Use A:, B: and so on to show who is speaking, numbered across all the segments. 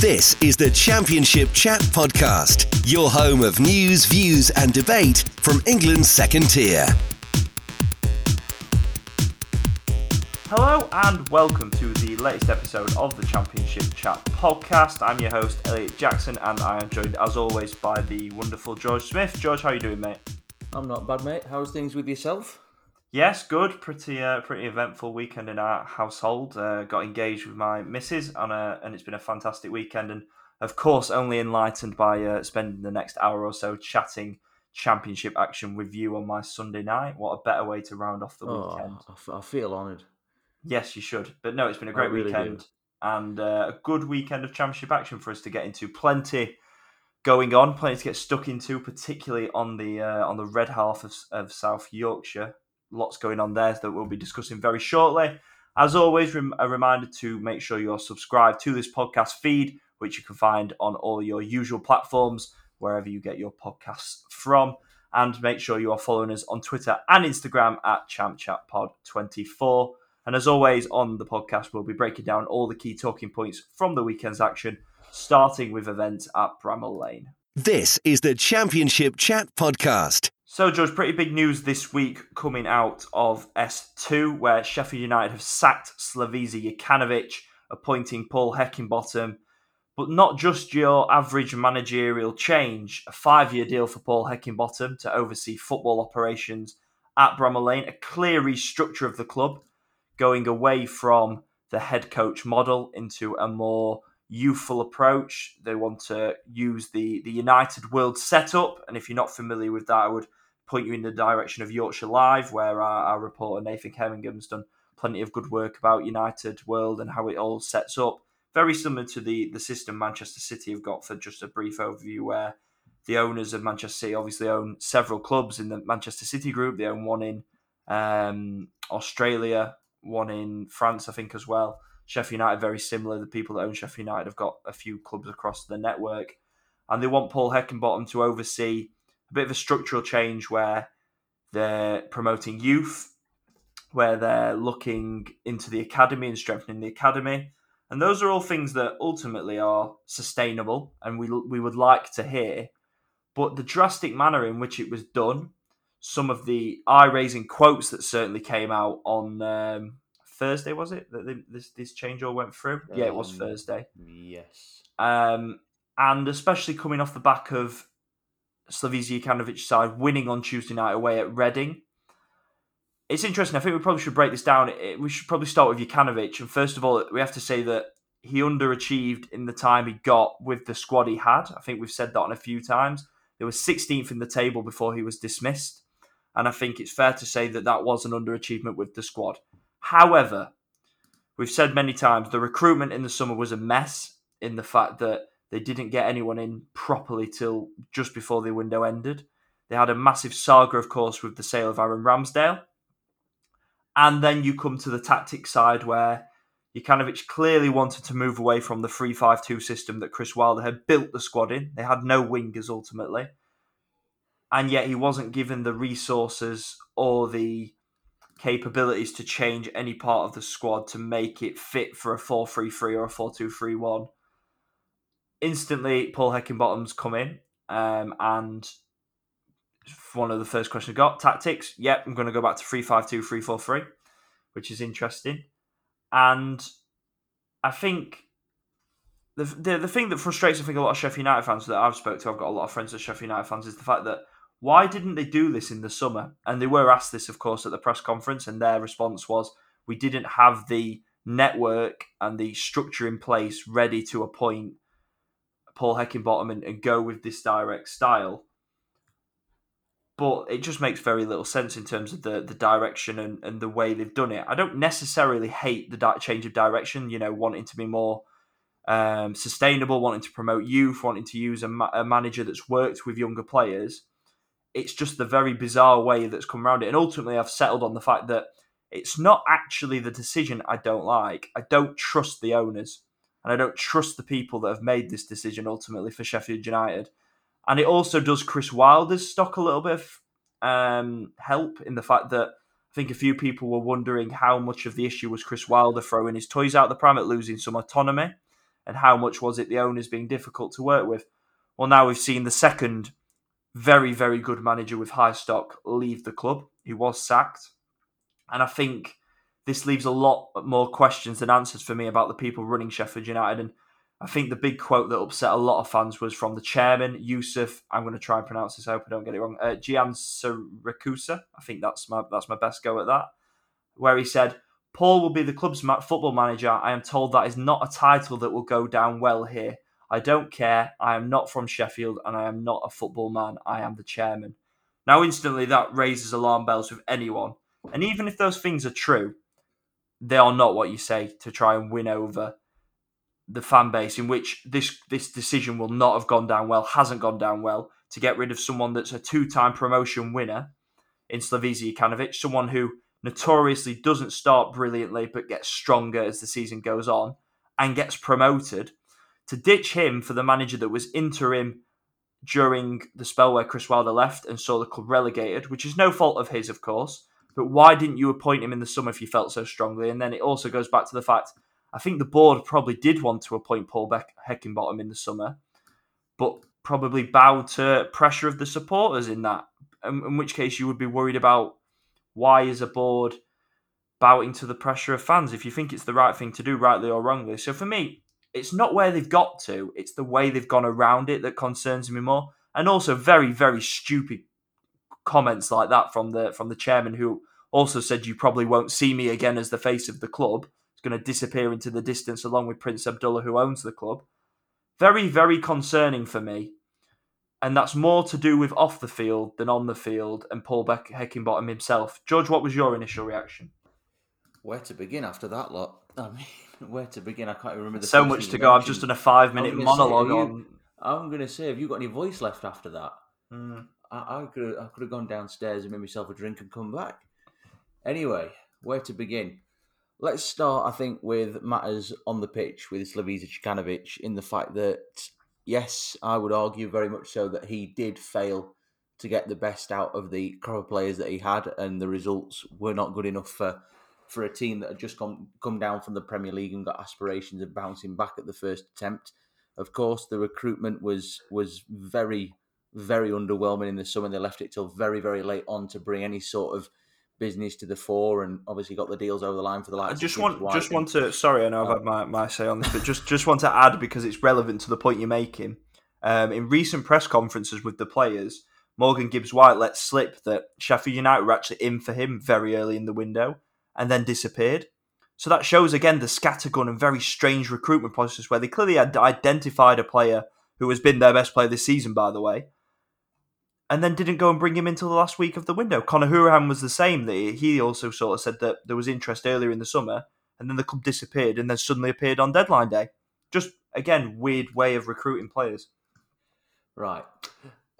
A: This is the Championship Chat Podcast, your home of news, views, and debate from England's second tier.
B: Hello and welcome to the latest episode of the Championship Chat podcast. I'm your host Elliott Jackson, and I am joined as always by the wonderful George Smith. George, how are you doing, mate?
C: I'm not bad, mate. How's things with yourself?
B: Yes, good. Pretty, uh, pretty eventful weekend in our household. Uh, got engaged with my missus, on a, and it's been a fantastic weekend. And of course, only enlightened by uh, spending the next hour or so chatting championship action with you on my Sunday night. What a better way to round off the
C: Oh,
B: weekend!
C: I f- I feel honoured.
B: Yes, you should. But no, it's been a great
C: really
B: weekend
C: do.
B: and uh, a good weekend of championship action for us to get into. Plenty going on, plenty to get stuck into, particularly on the uh, on the red half of, of South Yorkshire. Lots going on there that we'll be discussing very shortly. As always, a reminder to make sure you're subscribed to this podcast feed, which you can find on all your usual platforms, wherever you get your podcasts from. And make sure you are following us on Twitter and Instagram at ChampChatPod24. And as always, on the podcast, we'll be breaking down all the key talking points from the weekend's action, starting with events at Bramall Lane.
A: This is the Championship Chat Podcast.
B: So, George, pretty big news this week coming out of S2, where Sheffield United have sacked Slavisa Jokanovic, appointing Paul Heckingbottom. But not just your average managerial change, a five year deal for Paul Heckingbottom to oversee football operations at Bramall Lane, a clear restructure of the club, going away from the head coach model into a more youthful approach. They want to use the, the United World setup. And if you're not familiar with that, I would point you in the direction of Yorkshire Live, where our, our reporter Nathan Hemmingham's done plenty of good work about United World and how it all sets up. Very similar to the, the system Manchester City have got for just a brief overview, where the owners of Manchester City obviously own several clubs in the Manchester City group. They own one in um, Australia, one in France, I think, as well. Sheffield United, very similar. The people that own Sheffield United have got a few clubs across the network. And they want Paul Heckingbottom to oversee a bit of a structural change where they're promoting youth, where they're looking into the academy and strengthening the academy. And those are all things that ultimately are sustainable and we, we would like to hear. But the drastic manner in which it was done, some of the eye raising quotes that certainly came out on um, Thursday, was it? That they- this, this change all went through? yeah, it was
C: Um,
B: Thursday.
C: Yes.
B: Um, and especially coming off the back of Slavisa Jokanovic side winning on Tuesday night away at Reading. It's interesting. I think we probably should break this down. We should probably start with Jokanovic. And first of all, we have to say that he underachieved in the time he got with the squad he had. I think we've said that on a few times. They were 16th in the table before he was dismissed. And I think it's fair to say that that was an underachievement with the squad. However, we've said many times the recruitment in the summer was a mess in the fact that they didn't get anyone in properly till just before the window ended. They had a massive saga, of course, with the sale of Aaron Ramsdale. And then you come to the tactic side where Jokanovic clearly wanted to move away from the 3 5 2 system that Chris Wilder had built the squad in. They had no wingers ultimately. And yet he wasn't given the resources or the capabilities to change any part of the squad to make it fit for a 4 3 3 or a 4 2 3 1. Instantly, Paul Heckingbottom's come in, um, and one of the first questions I got tactics. Yep, I'm going to go back to 3 5 2 3 4 3, which is interesting. And I think the, the the thing that frustrates I think a lot of Sheffield United fans that I've spoke to, I've got a lot of friends that Sheffield United fans, is the fact that why didn't they do this in the summer? And they were asked this, of course, at the press conference, and their response was, "We didn't have the network and the structure in place ready to appoint Paul Heckingbottom and, and go with this direct style." But it just makes very little sense in terms of the, the direction and, and the way they've done it. I don't necessarily hate the di- change of direction, you know, wanting to be more um, sustainable, wanting to promote youth, wanting to use a, ma- a manager that's worked with younger players. It's just the very bizarre way that's come around it. And ultimately, I've settled on the fact that it's not actually the decision I don't like. I don't trust the owners. And I don't trust the people that have made this decision ultimately for Sheffield United. And it also does Chris Wilder's stock a little bit of um, help in the fact that I think a few people were wondering how much of the issue was Chris Wilder throwing his toys out the pram at losing some autonomy and how much was it the owners being difficult to work with? Well, now we've seen the second very, very good manager with high stock leave the club. He was sacked. And I think this leaves a lot more questions than answers for me about the people running Sheffield United. And I think the big quote that upset a lot of fans was from the chairman, Yusuf. I'm going to try and pronounce this. I hope I don't get it wrong. Uh, Gian Siracusa. I think that's my that's my best go at that. Where he said, "Paul will be the club's football manager. I am told that is not a title that will go down well here. I don't care. I am not from Sheffield, and I am not a football man. I am the chairman." Now, instantly, that raises alarm bells with anyone. And even if those things are true, they are not what you say to try and win over the fan base. In which this this decision will not have gone down well, hasn't gone down well to get rid of someone that's a two time promotion winner in Slavisa Jokanovic, someone who notoriously doesn't start brilliantly but gets stronger as the season goes on and gets promoted. To ditch him for the manager that was interim during the spell where Chris Wilder left and saw the club relegated, which is no fault of his, of course. But why didn't you appoint him in the summer if you felt so strongly? And then it also goes back to the fact I think the board probably did want to appoint Paul Beck- Heckingbottom in the summer, but probably bowed to pressure of the supporters in that. In, in which case, you would be worried about why is a board bowing to the pressure of fans if you think it's the right thing to do, rightly or wrongly. So for me, it's not where they've got to; it's the way they've gone around it that concerns me more. And also, very, very stupid comments like that from the from the chairman, who also said you probably won't see me again as the face of the club. It's going to disappear into the distance along with Prince Abdullah, who owns the club. Very, very concerning for me. And that's more to do with off the field than on the field and Paul Beck- Heckingbottom himself. George, what was your initial reaction?
C: Where to begin after that lot? I mean, where to begin? I can't even remember. The
B: so much to go. I've just done a five minute monologue
C: you,
B: on.
C: I'm going to say, have you got any voice left after that?
B: Mm.
C: I, I could I could have gone downstairs and made myself a drink and come back. Anyway, where to begin? Let's start, I think, with matters on the pitch with Slavisa Jokanovic in the fact that, yes, I would argue very much so that he did fail to get the best out of the crop of players that he had, and the results were not good enough for, for a team that had just come, come down from the Premier League and got aspirations of bouncing back at the first attempt. Of course, the recruitment was was very, very underwhelming in the summer. They left it till very, very late on to bring any sort of business to the fore, and obviously got the deals over the line for the likes.
B: I just want, just want to. Sorry, I know I've had my, my say on this, but just just want to add because it's relevant to the point you're making. Um, in recent press conferences with the players, Morgan Gibbs White let slip that Sheffield United were actually in for him very early in the window and then disappeared. So that shows again the scattergun and very strange recruitment process where they clearly had identified a player who has been their best player this season, by the way, and then didn't go and bring him until the last week of the window. Conor Hourihane was the same. He also sort of said that there was interest earlier in the summer, and then the club disappeared, and then suddenly appeared on deadline day. Just again, weird way of recruiting players.
C: Right.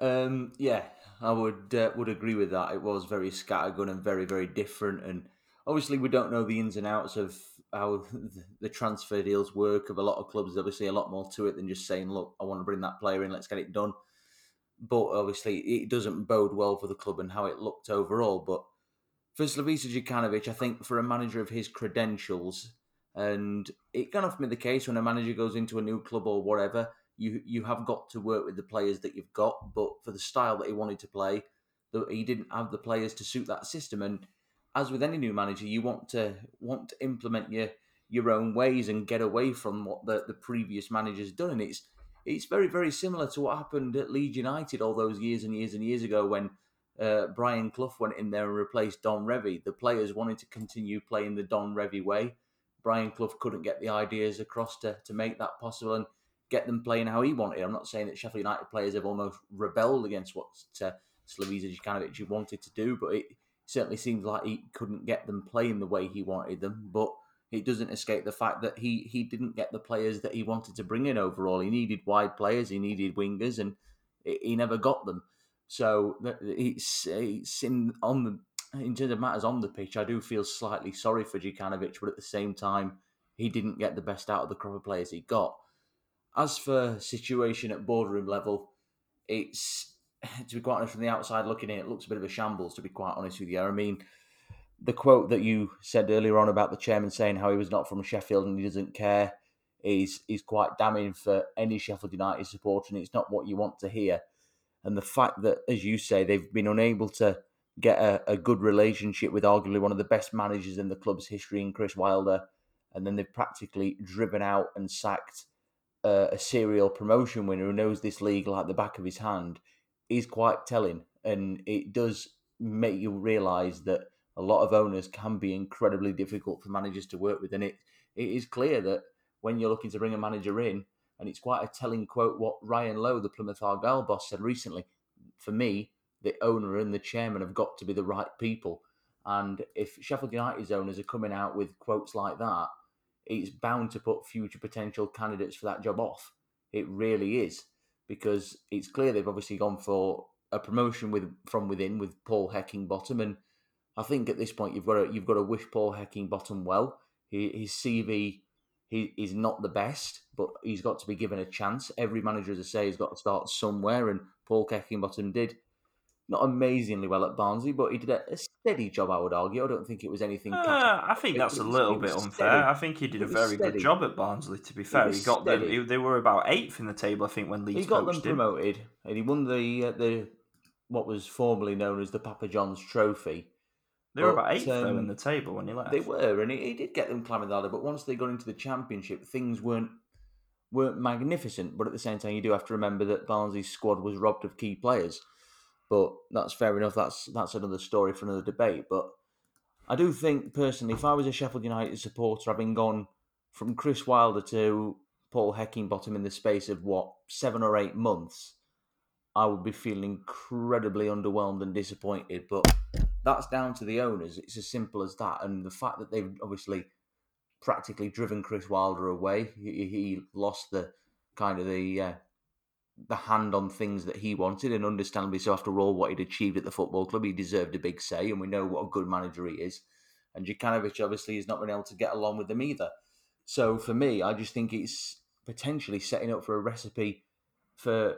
C: Um, yeah, I would uh, would agree with that. It was very scattergun and very very different, and obviously we don't know the ins and outs of how the transfer deals work of a lot of clubs. Obviously a lot more to it than just saying, "Look, I want to bring that player in. Let's get it done." But obviously it doesn't bode well for the club and how it looked overall. But for Slavisa Jokanovic, I think for a manager of his credentials, and it can often be the case when a manager goes into a new club or whatever, you you have got to work with the players that you've got. But for the style that he wanted to play, he didn't have the players to suit that system. And as with any new manager, you want to want to implement your your own ways and get away from what the, the previous manager's done. And it's it's very, very similar to what happened at Leeds United all those years and years and years ago when uh, Brian Clough went in there and replaced Don Revie. The players wanted to continue playing the Don Revie way. Brian Clough couldn't get the ideas across to, to make that possible and get them playing how he wanted. I'm not saying that Sheffield United players have almost rebelled against what uh, Jokanovic wanted to do, but it certainly seems like he couldn't get them playing the way he wanted them. But it doesn't escape the fact that he he didn't get the players that he wanted to bring in overall. He needed wide players, he needed wingers, and he never got them. So it's it's in on the in terms of matters on the pitch. I do feel slightly sorry for Jokanovic, but at the same time, he didn't get the best out of the crop of players he got. As for situation at boardroom level, it's to be quite honest from the outside looking in, it looks a bit of a shambles. To be quite honest with you, I mean the quote that you said earlier on about the chairman saying how he was not from Sheffield and he doesn't care. is is quite damning for any Sheffield United supporter, and it's not what you want to hear. And the fact that, as you say, they've been unable to get a, a good relationship with arguably one of the best managers in the club's history in Chris Wilder, and then they've practically driven out and sacked a serial promotion winner who knows this league like the back of his hand, is quite telling. And it does make you realise that a lot of owners can be incredibly difficult for managers to work with. And it, it is clear that when you're looking to bring a manager in, and it's quite a telling quote what Ryan Lowe, the Plymouth Argyle boss, said recently. For me, the owner and the chairman have got to be the right people. And if Sheffield United's owners are coming out with quotes like that, it's bound to put future potential candidates for that job off. It really is because it's clear they've obviously gone for a promotion with from within with Paul Heckingbottom, and I think at this point you've got to you've got to wish Paul Heckingbottom well. He, his CV he is not the best, but he's got to be given a chance. Every manager, as I say, has got to start somewhere, and Paul Heckingbottom did not amazingly well at Barnsley, but he did a, steady job. I would argue. I don't think it was anything.
B: Uh, I think that's a little bit unfair. Steady. I think he did a very steady. good job at Barnsley. To be fair, he got steady. them. They were about eighth in the table, I think, when Leeds.
C: He got them promoted, him. and he won the uh, the what was formerly known as the Papa John's Trophy.
B: They were but, about eighth um, though in the table when he left.
C: They were, and he, he did get them climbing the ladder. But once they got into the Championship, things weren't weren't magnificent. But at the same time, you do have to remember that Barnsley's squad was robbed of key players. But that's fair enough. That's that's another story for another debate. But I do think personally, if I was a Sheffield United supporter, having gone from Chris Wilder to Paul Heckingbottom in the space of what seven or eight months, I would be feeling incredibly underwhelmed and disappointed. But that's down to the owners. It's as simple as that. And the fact that they've obviously practically driven Chris Wilder away, he, he lost the kind of the uh, the hand on things that he wanted, and understandably so. After all, what he'd achieved at the football club, he deserved a big say, and we know what a good manager he is. And Jokanovic obviously has not been able to get along with them either. So for me, I just think it's potentially setting up for a recipe for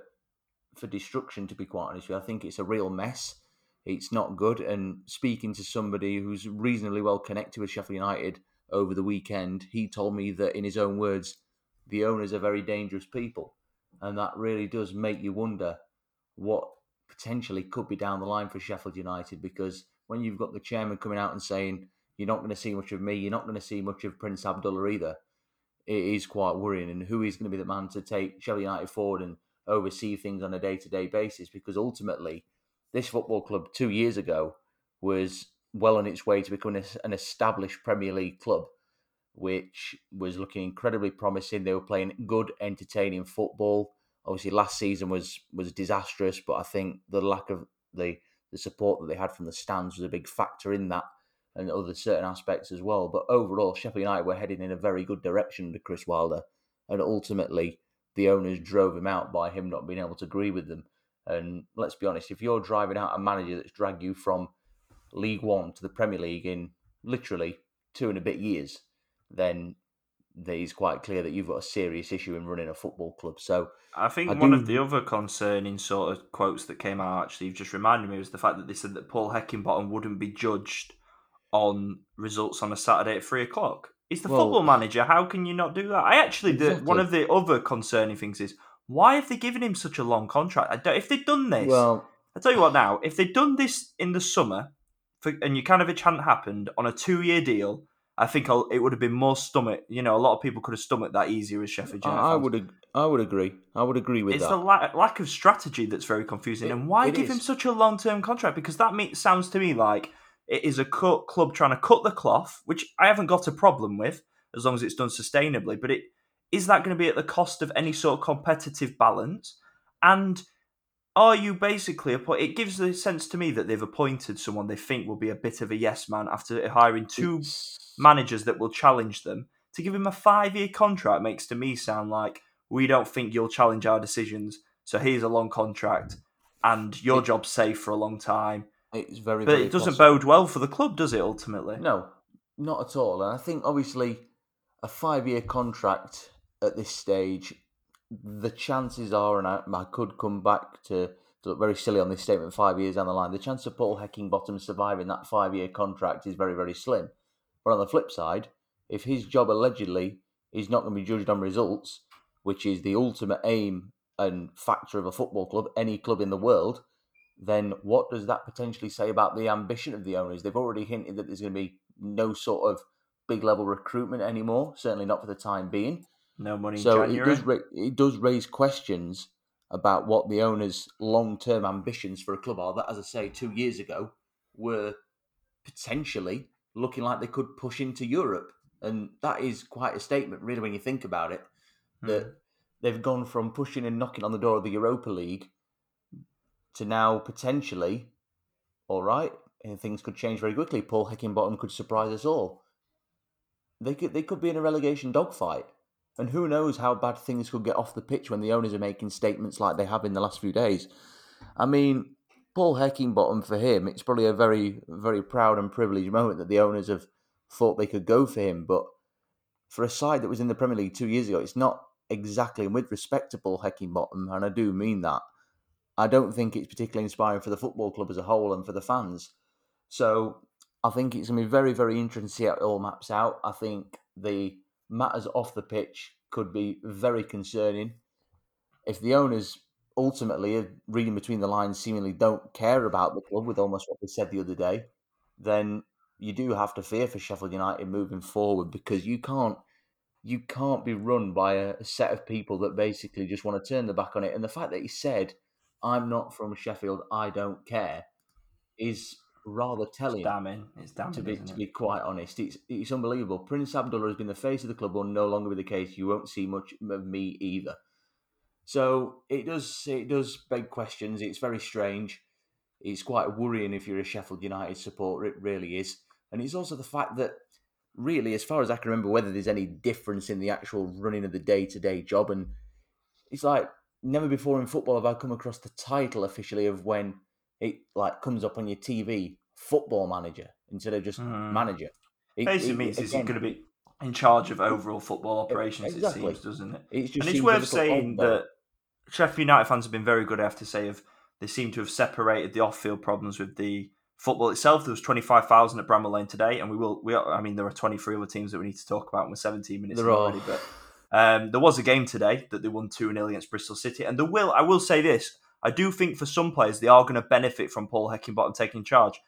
C: for destruction. To be quite honest with you, I think it's a real mess. It's not good. And speaking to somebody who's reasonably well connected with Sheffield United over the weekend, he told me that in his own words, the owners are very dangerous people and that really does make you wonder what potentially could be down the line for Sheffield United because when you've got the chairman coming out and saying you're not going to see much of me, you're not going to see much of Prince Abdullah either, it is quite worrying. And who is going to be the man to take Sheffield United forward and oversee things on a day to day basis? Because ultimately, this football club two years ago was well on its way to becoming an established Premier League club which was looking incredibly promising. They were playing good, entertaining football. Obviously, last season was was disastrous, but I think the lack of the the support that they had from the stands was a big factor in that, and other certain aspects as well. But overall, Sheffield United were heading in a very good direction under Chris Wilder, and ultimately the owners drove him out by him not being able to agree with them. And let's be honest, if you're driving out a manager that's dragged you from League One to the Premier League in literally two and a bit years, then it's quite clear that you've got a serious issue in running a football club. So
B: I think I one do... of the other concerning sort of quotes that came out actually you've just reminded me was the fact that they said that Paul Heckingbottom wouldn't be judged on results on a Saturday at three o'clock. He's the well, football manager. How can you not do that? I actually exactly. the, one of the other concerning things is why have they given him such a long contract? I don't, if they'd done this, well, I tell you what now, if they'd done this in the summer for, and Jokanovic hadn't happened on a two-year deal, I think it would have been more stomach. You know, a lot of people could have stomached that easier as Sheffield United.
C: I would, I would agree. I would agree with
B: it's
C: that.
B: It's the la- lack of strategy that's very confusing. It, and why give is. him such a long-term contract? Because that means, sounds to me like it is a cut, club trying to cut the cloth, which I haven't got a problem with as long as it's done sustainably. But it is that going to be at the cost of any sort of competitive balance? And are you basically it gives the sense to me that they've appointed someone they think will be a bit of a yes man after hiring two managers that will challenge them. To give him a five year contract makes to me sound like we don't think you'll challenge our decisions. So here's a long contract, and your job's safe for a long time.
C: It's very,
B: but
C: very
B: it doesn't
C: possible.
B: bode well for the club, does it? Ultimately,
C: no, not at all. And I think obviously a five year contract at this stage, the chances are, and I, I could come back to, to look very silly on this statement five years down the line. The chance of Paul Heckingbottom surviving that five year contract is very, very slim. But on the flip side, if his job allegedly is not going to be judged on results, which is the ultimate aim and factor of a football club, any club in the world, then what does that potentially say about the ambition of the owners? They've already hinted that there's going to be no sort of big level recruitment anymore, certainly not for the time being.
B: No money.
C: So it does ra- it does raise questions about what the owners' long term ambitions for a club are. That, as I say, two years ago were potentially looking like they could push into Europe, and that is quite a statement, really, when you think about it. That mm. they've gone from pushing and knocking on the door of the Europa League to now potentially, all right, and things could change very quickly. Paul Heckingbottom could surprise us all. They could they could be in a relegation dogfight. And who knows how bad things could get off the pitch when the owners are making statements like they have in the last few days. I mean, Paul Heckingbottom for him, it's probably a very, very proud and privileged moment that the owners have thought they could go for him. But for a side that was in the Premier League two years ago, it's not exactly, and with respect to Paul Heckingbottom, and I do mean that, I don't think it's particularly inspiring for the football club as a whole and for the fans. So I think it's going to be very, very interesting to see how it all maps out. I think the matters off the pitch could be very concerning. If the owners ultimately, uh, reading between the lines, seemingly don't care about the club with almost what they said the other day, then you do have to fear for Sheffield United moving forward because you can't you can't be run by a, set of people that basically just want to turn the back on it. And the fact that he said, "I'm not from Sheffield, I don't care," is rather telling.
B: It's damning. It's damning.
C: To be to be quite honest, it's it's unbelievable. Prince Abdullah has been the face of the club. Will no longer be the case. You won't see much of me either. So it does it does beg questions. It's very strange. It's quite worrying if you're a Sheffield United supporter. It really is, and it's also the fact that really, as far as I can remember, whether there's any difference in the actual running of the day to day job, and it's like never before in football have I come across the title officially of when it like comes up on your TV, football manager instead of just mm. manager.
B: It, Basically it, means again, he's going to be in charge of overall football operations. Exactly. It seems, doesn't it? It and it's worth saying that Sheffield United fans have been very good. I have to say, of they seem to have separated the off-field problems with the football itself. There was twenty five thousand at Bramall Lane today, and we will. We I mean, there are twenty three other teams that we need to talk about. And we're seventeen minutes there already, but. Um, there was a game today that they won 2 0 against Bristol City. And there will, I will say this, I do think for some players they are going to benefit from Paul Heckingbottom taking charge.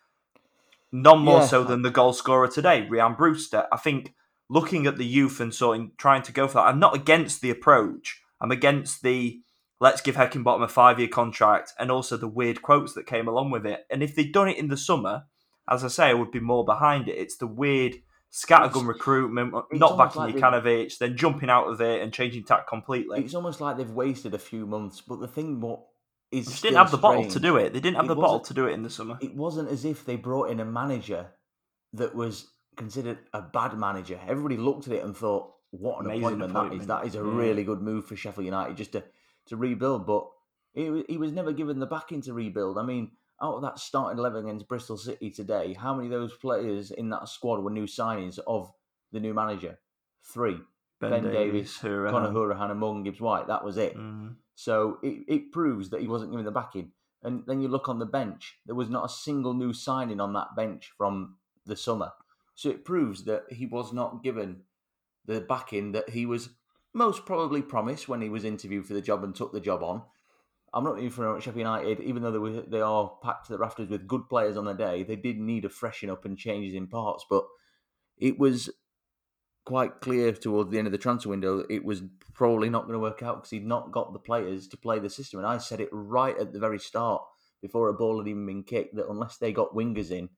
B: None more yeah. so than the goal scorer today, Ryan Brewster. I think looking at the youth and sort of trying to go for that, I'm not against the approach. I'm against the let's give Heckingbottom a five year contract and also the weird quotes that came along with it. And if they'd done it in the summer, as I say, I would be more behind it. It's the weird scattergun recruitment, uh, not backing like Jokanovic, then jumping out of it and changing tack completely.
C: It's almost like they've wasted a few months. But the thing, what is
B: they didn't have the bottle to do it. They didn't have it the bottle to do it in the summer.
C: It wasn't as if they brought in a manager that was considered a bad manager. Everybody looked at it and thought, "What an appointment, appointment, that is! That is a yeah. really good move for Sheffield United just to to rebuild." But he, he was never given the backing to rebuild. I mean, out of that starting eleven against Bristol City today, how many of those players in that squad were new signings of the new manager? Three. Ben, ben Davies, Davies Hourihane, and Morgan Gibbs White. That was it. Mm. So it, it proves that he wasn't given the backing. And then you look on the bench, there was not a single new signing on that bench from the summer. So it proves that he was not given the backing that he was most probably promised when he was interviewed for the job and took the job on. I'm not even for Sheffield United, even though they, were, they are packed to the rafters with good players on the day, they did need a freshen up and changes in parts. But it was quite clear towards the end of the transfer window it was probably not going to work out because he'd not got the players to play the system. And I said it right at the very start before a ball had even been kicked that unless they got wingers in,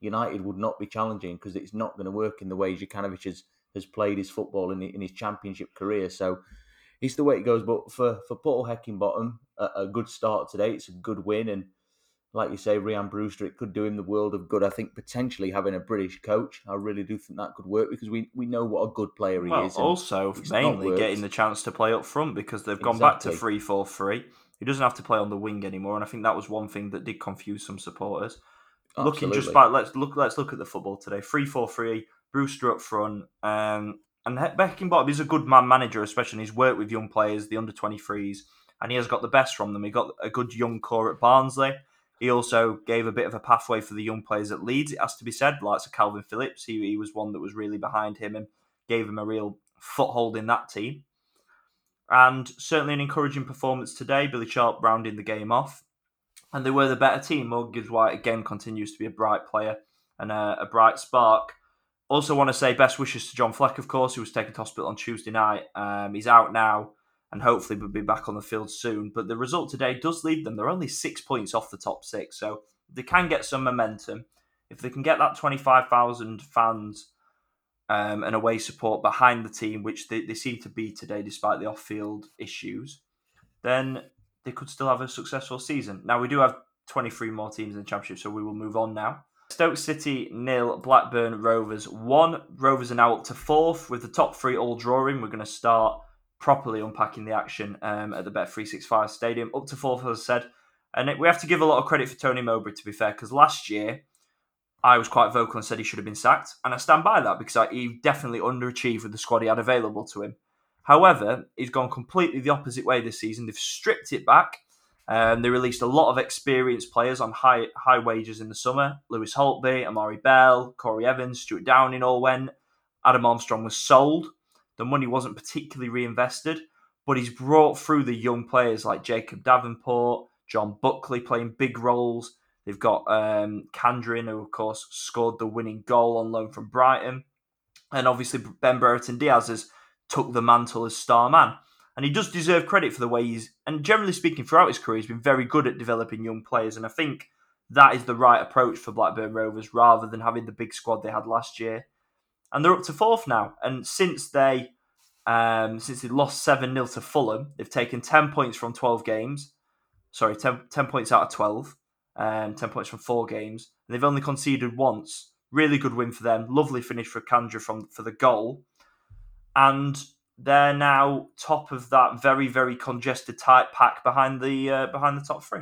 C: United would not be challenging because it's not going to work in the way Jokanovic has, has played his football in, in his championship career. So it's the way it goes. But for, for Paul Heckingbottom, a, a good start today. It's a good win. And like you say, Ryan Brewster, it could do him the world of good. I think potentially having a British coach, I really do think that could work because we, we know what a good player he
B: well,
C: is.
B: Also, mainly getting the chance to play up front because they've gone exactly. back to 3 4 3. He doesn't have to play on the wing anymore, and I think that was one thing that did confuse some supporters. Absolutely. Looking just by let's look let's look at the football today. 3 4 3, Brewster up front, um, and Beckenbauer is a good man manager, especially he's worked with young players, the under 23s, and he has got the best from them. He got a good young core at Barnsley. He also gave a bit of a pathway for the young players at Leeds, it has to be said, like Kalvin Phillips. He, he was one that was really behind him and gave him a real foothold in that team. And certainly an encouraging performance today. Billy Sharp rounding the game off. And they were the better team. Morgan White again continues to be a bright player and a, a bright spark. Also, want to say best wishes to John Fleck, of course, who was taken to hospital on Tuesday night. Um, he's out now and hopefully will be back on the field soon. But the result today does leave them. They're only six points off the top six, so they can get some momentum. If they can get that 25,000 fans um, and away support behind the team, which they, they seem to be today despite the off field issues, then they could still have a successful season. Now, we do have 23 more teams in the Championship, so we will move on now. Stoke City nil, Blackburn Rovers one. Rovers are now up to fourth with the top three all drawing. We're going to start properly unpacking the action um, at the Bet365 Stadium. Up to fourth, as I said. And it, we have to give a lot of credit for Tony Mowbray, to be fair, because last year I was quite vocal and said he should have been sacked. And I stand by that because I, he definitely underachieved with the squad he had available to him. However, he's gone completely the opposite way this season. They've stripped it back. Um, they released a lot of experienced players on high high wages in the summer. Lewis Holtby, Amari Bell, Corry Evans, Stuart Downing all went. Adam Armstrong was sold. The money wasn't particularly reinvested, but he's brought through the young players like Jacob Davenport, John Buckley playing big roles. They've got um, Khadra, who of course scored the winning goal on loan from Brighton, and obviously Ben Brereton Diaz has took the mantle as star man. And he does deserve credit for the way he's, and generally speaking, throughout his career, he's been very good at developing young players. And I think that is the right approach for Blackburn Rovers rather than having the big squad they had last year. And they're up to fourth now. And since they um, since they lost 7 0 to Fulham, they've taken 10 points from 12 games. Sorry, 10, 10 points out of 12. Um, 10 points from four games. And they've only conceded once. Really good win for them. Lovely finish for Khadra from for the goal. And they're now top of that very very congested tight pack behind the uh, behind the top three.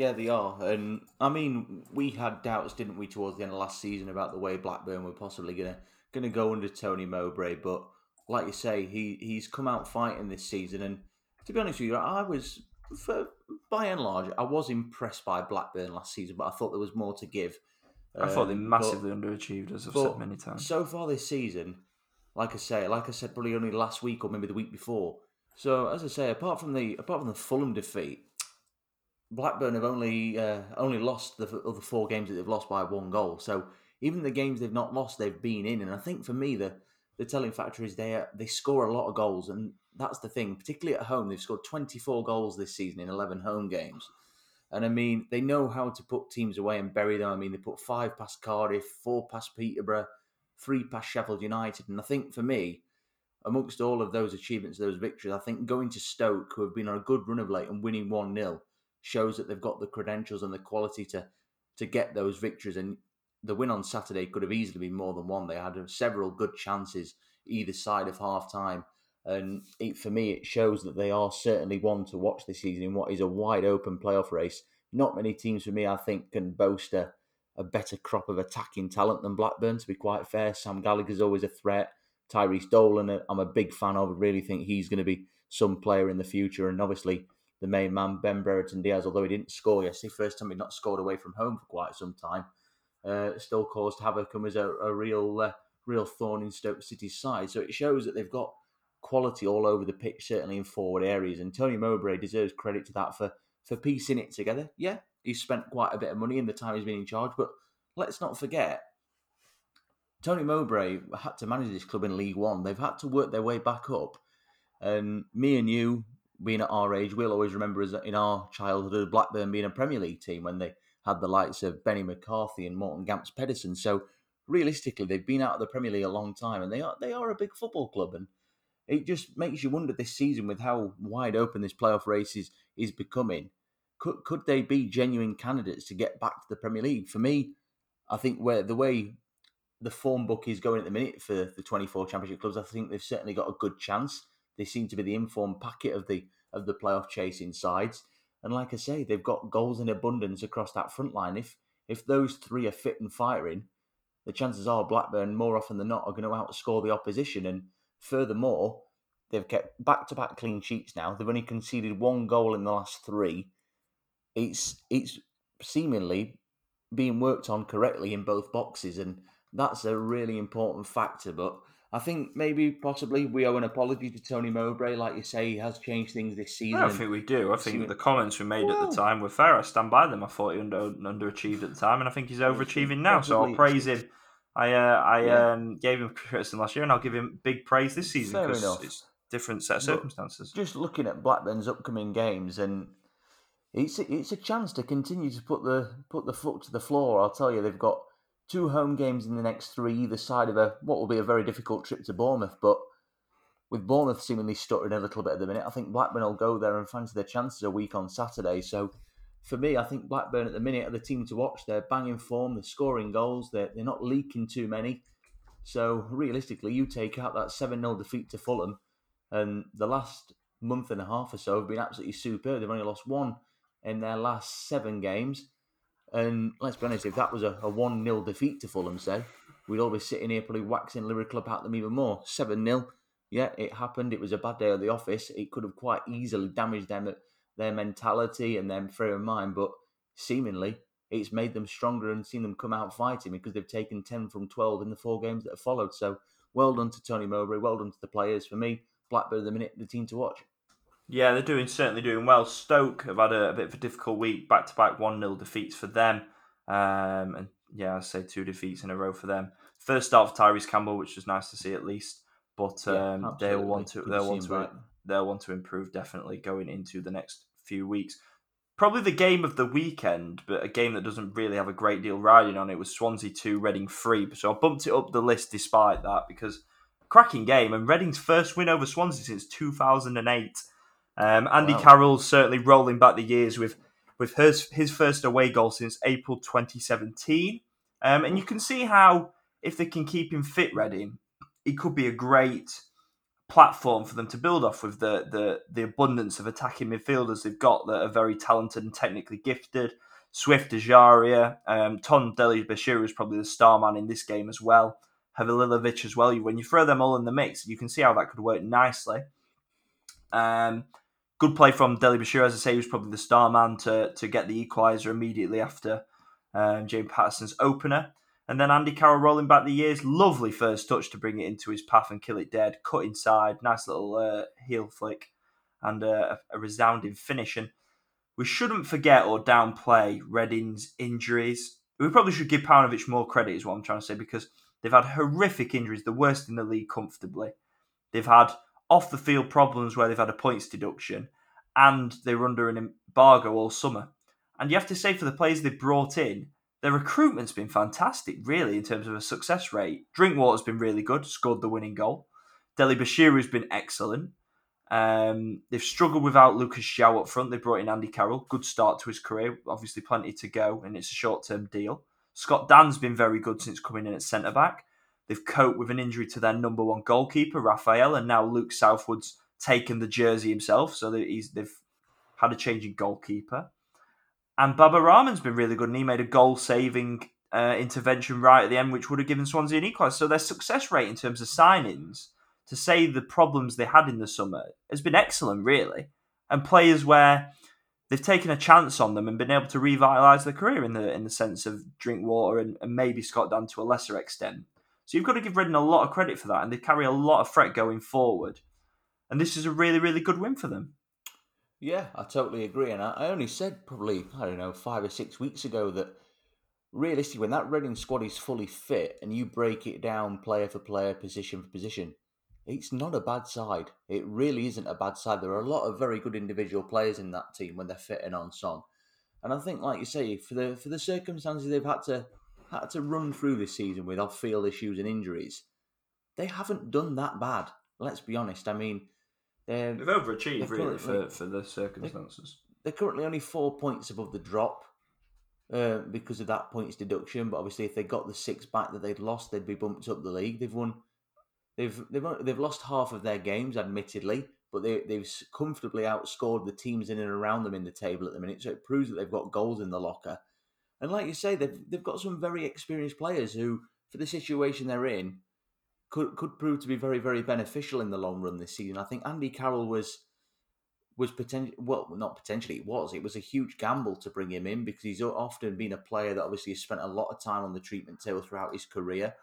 C: Yeah, they are, and I mean, we had doubts, didn't we, towards the end of last season about the way Blackburn were possibly gonna gonna go under Tony Mowbray, but like you say, he he's come out fighting this season, and to be honest with you, I was for by and large, I was impressed by Blackburn last season, but I thought there was more to give.
B: I um, thought they um, massively but, underachieved, as I've said many times.
C: So far this season, like I say, like I said, probably only last week or maybe the week before. So as I say, apart from the apart from the Fulham defeat, Blackburn have only uh, only lost the other four games that they've lost by one goal. So even the games they've not lost, they've been in. And I think for me, the the telling factor is they they score a lot of goals, and that's the thing. Particularly at home, they've scored 24 goals this season in 11 home games. And I mean, they know how to put teams away and bury them. I mean, they put five past Cardiff, four past Peterborough, three past Sheffield United. And I think for me, amongst all of those achievements, those victories, I think going to Stoke, who have been on a good run of late and winning 1 0, shows that they've got the credentials and the quality to, to get those victories. And the win on Saturday could have easily been more than one. They had several good chances either side of half time. And it, for me, it shows that they are certainly one to watch this season in what is a wide open playoff race. Not many teams for me, I think, can boast a, a better crop of attacking talent than Blackburn, to be quite fair. Sam Gallagher's always a threat. Tyrhys Dolan, uh, I'm a big fan of. I really think he's going to be some player in the future. And obviously, the main man, Ben Brereton Diaz, although he didn't score yesterday, first time he'd not scored away from home for quite some time, uh, still caused havoc and was a, a real, uh, real thorn in Stoke City's side. So it shows that they've got quality all over the pitch, certainly in forward areas. And Tony Mowbray deserves credit to that for for piecing it together. Yeah, he's spent quite a bit of money in the time he's been in charge, but let's not forget, Tony Mowbray had to manage this club in League One. They've had to work their way back up. And me and you, being at our age, we'll always remember as in our childhood Blackburn being a Premier League team when they had the likes of Benni McCarthy and Morten Gamst Pedersen. So realistically, they've been out of the Premier League a long time, and they are they are a big football club. And it just makes you wonder this season with how wide open this playoff race is, is becoming. Could could they be genuine candidates to get back to the Premier League? For me, I think where the way the form book is going at the minute for the 24 championship clubs, I think they've certainly got a good chance. They seem to be the informed packet of the of the playoff chasing sides. And like I say, they've got goals in abundance across that front line. If if those three are fit and firing, the chances are Blackburn more often than not are going to outscore the opposition. And furthermore, they've kept back to back clean sheets now. They've only conceded one goal in the last three. It's it's seemingly being worked on correctly in both boxes, and that's a really important factor. But I think maybe possibly we owe an apology to Tony Mowbray. Like you say, he has changed things this season.
B: I don't think we do. I think the comments we made well, at the time were fair. I stand by them. I thought he under, underachieved at the time, and I think he's overachieving now. So I'll praise him. I uh, I yeah. um, gave him criticism last year, and I'll give him big praise this season because it's different set of circumstances.
C: Just looking at Blackburn's upcoming games, and it's a, it's a chance to continue to put the put the foot to the floor. I'll tell you, they've got two home games in the next three, either side of a what will be a very difficult trip to Bournemouth. But with Bournemouth seemingly stuttering a little bit at the minute, I think Blackburn will go there and fancy their chances a week on Saturday. So for me, I think Blackburn at the minute are the team to watch. They're banging form, they're scoring goals, they're, they're not leaking too many. So realistically, you take out that 7 0 defeat to Fulham, and the last month and a half or so have been absolutely superb. They've only lost one in their last seven games. And let's be honest, if that was a, a 1 0 defeat to Fulham, say, we'd all be sitting here probably waxing Liverpool about them even more. 7 0, yeah, it happened. It was a bad day at the office. It could have quite easily damaged them, their mentality and their frame of mind, but seemingly it's made them stronger and seen them come out fighting because they've taken 10 from 12 in the four games that have followed. So well done to Tony Mowbray, well done to the players. For me, Blackburn the minute, the team to watch.
B: Yeah, they're doing certainly doing well. Stoke have had a, a bit of a difficult week, back to back one 0 defeats for them, um, and yeah, I say two defeats in a row for them. First start for Tyrese Campbell, which was nice to see at least, but um, yeah, they'll want to they'll want to they'll want to improve definitely going into the next few weeks. Probably the game of the weekend, but a game that doesn't really have a great deal riding on it was Swansea two, Reading three. So I bumped it up the list despite that because cracking game and Reading's first win over Swansea since two thousand and eight. Um, Andy wow. Carroll's certainly rolling back the years with with his his first away goal since April 2017, um, and you can see how if they can keep him fit, Reading, it could be a great platform for them to build off with the the the abundance of attacking midfielders they've got that are very talented and technically gifted. Swift Ejaria, um, Tom Dele-Bashiru is probably the star man in this game as well. Halilović as well. When you throw them all in the mix, you can see how that could work nicely. Um, good play from Dele-Bashiru, as I say, he was probably the star man to to get the equaliser immediately after um, James Paterson's opener. And then Andy Carroll rolling back the years, lovely first touch to bring it into his path and kill it dead. Cut inside, nice little uh, heel flick, and uh, a resounding finish. And we shouldn't forget or downplay Reading's injuries. We probably should give Paunovic more credit, is what I'm trying to say, because they've had horrific injuries, the worst in the league comfortably. They've had off the field problems where they've had a points deduction, and they were under an embargo all summer. And you have to say for the players they brought in, their recruitment's been fantastic, really, in terms of a success rate. Drinkwater's been really good, scored the winning goal. Dele-Bashiru's been excellent. Um, they've struggled without Lucas João up front. They brought in Andy Carroll. Good start to his career. Obviously, plenty to go, and it's a short term deal. Scott Dann's been very good since coming in at centre back. They've coped with an injury to their number one goalkeeper, Rafael, and now Luke Southwood's taken the jersey himself, so they've had a change in goalkeeper. And Baba Rahman's been really good, and he made a goal saving uh, intervention right at the end, which would have given Swansea an equaliser. So their success rate in terms of signings, to say the problems they had in the summer, has been excellent, really. And players where they've taken a chance on them and been able to revitalise their career in the in the sense of Drinkwater and, and maybe Scott Dann to a lesser extent. So you've got to give Reading a lot of credit for that, and they carry a lot of threat going forward. And this is a really, really good win for them.
C: Yeah, I totally agree. And I, only said probably, I don't know, five or six weeks ago that realistically, when that Reading squad is fully fit and you break it down player for player, position for position, it's not a bad side. It really isn't a bad side. There are a lot of very good individual players in that team when they're fit and on song. And I think, like you say, for the for the circumstances they've had to had to run through this season with off-field issues and injuries, they haven't done that bad. Let's be honest. I mean,
B: they've overachieved really for, for the circumstances.
C: They're, they're currently only four points above the drop uh, because of that points deduction. But obviously, if they got the six back that they'd lost, they'd be bumped up the league. They've won. They've they've they've lost half of their games, admittedly, but they they've comfortably outscored the teams in and around them in the table at the minute. So it proves that they've got goals in the locker. And like you say, they've they've got some very experienced players who, for the situation they're in, could could prove to be very very beneficial in the long run this season. I think Andy Carroll was was potentially well not potentially it was it was a huge gamble to bring him in because he's often been a player that obviously has spent a lot of time on the treatment table throughout his career.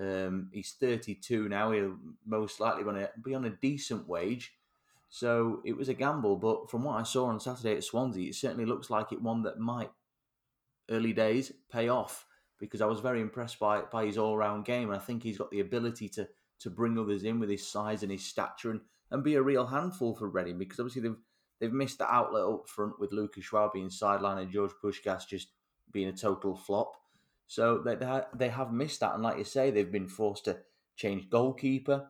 C: Um, he's 32 now. He'll most likely going to be on a decent wage. So it was a gamble, but from what I saw on Saturday at Swansea, it certainly looks like it one that might, early days, pay off because I was very impressed by by his all round game, and I think he's got the ability to to bring others in with his size and his stature and, and be a real handful for Reading because obviously they've they've missed the outlet up front with Lucas João being sidelined and George Puscas just being a total flop. So they they have missed that, and like you say, they've been forced to change goalkeeper.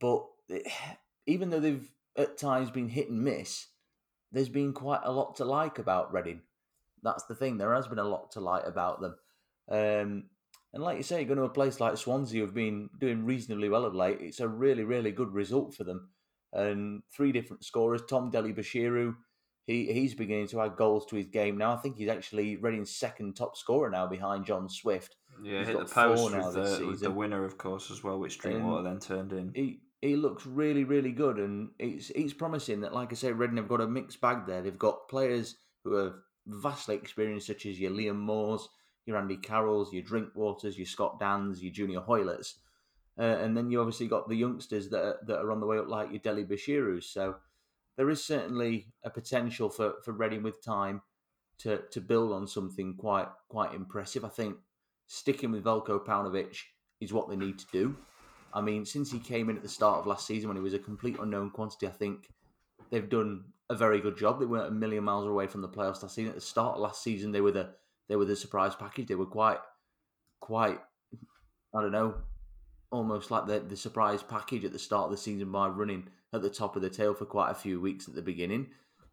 C: But even though they've at times been hit and miss, there's been quite a lot to like about Reading. That's the thing. There has been a lot to like about them. Um, and like you say, going to a place like Swansea, who've been doing reasonably well of late, it's a really, really good result for them. And three different scorers. Tom Dele-Bashiru, he, he's beginning to add goals to his game now. I think he's actually Reading's second top scorer now behind John Swift.
B: Yeah, he's hit the post with the, with the, winner, of course, as well, which Drinkwater then turned in.
C: He, he looks really, really good, and it's it's promising that, like I say, Reading have got a mixed bag there. They've got players who are vastly experienced, such as your Liam Moores, your Andy Carrolls, your Drinkwaters, your Scott Danns, your Junior Hoiletts. Uh, and then you obviously got the youngsters that are, that are on the way up, like your Dele-Bashiru. So there is certainly a potential for, for Reading with time to, to build on something quite quite impressive. I think sticking with Veljko Paunovic is what they need to do. I mean, since he came in at the start of last season when he was a complete unknown quantity, I think they've done a very good job. They weren't a million miles away from the playoffs last season. At the start of last season, they were the they were the surprise package. They were quite quite I don't know, almost like the the surprise package at the start of the season by running at the top of the tail for quite a few weeks at the beginning.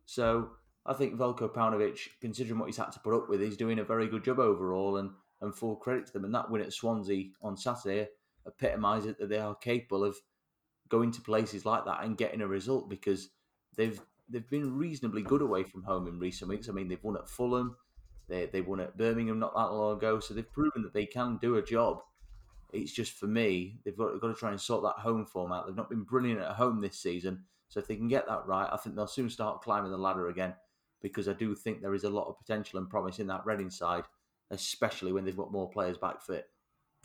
C: So I think Veljko Paunovic, considering what he's had to put up with, he's doing a very good job overall and, and full credit to them. And that win at Swansea on Saturday epitomises that they are capable of going to places like that and getting a result because they've they've been reasonably good away from home in recent weeks. I mean, they've won at Fulham, they they won at Birmingham not that long ago, so they've proven that they can do a job. It's just for me, they've got, got to try and sort that home form out. They've not been brilliant at home this season, so if they can get that right, I think they'll soon start climbing the ladder again. Because I do think there is a lot of potential and promise in that Reading side, especially when they've got more players back fit.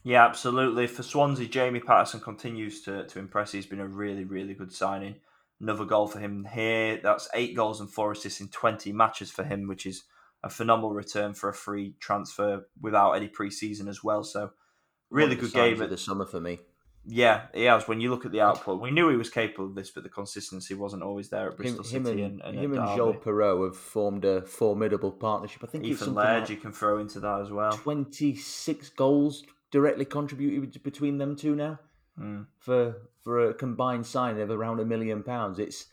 B: Yeah, absolutely. For Swansea, Jamie Paterson continues to, to impress. He's been a really, really good signing. Another goal for him here. That's eight goals and four assists in 20 matches for him, which is a phenomenal return for a free transfer without any preseason as well. So, really good game
C: at the summer for me.
B: Yeah, he has. When you look at the output, we knew he was capable of this, but the consistency wasn't always there at Bristol him, City.
C: Him
B: and,
C: and, him and Joel Piroe have formed a formidable partnership. I think
B: Ethan Laird like you can throw into that as well.
C: Twenty six goals directly contributed between them two now
B: mm.
C: for for a combined signing of around a million pounds. It's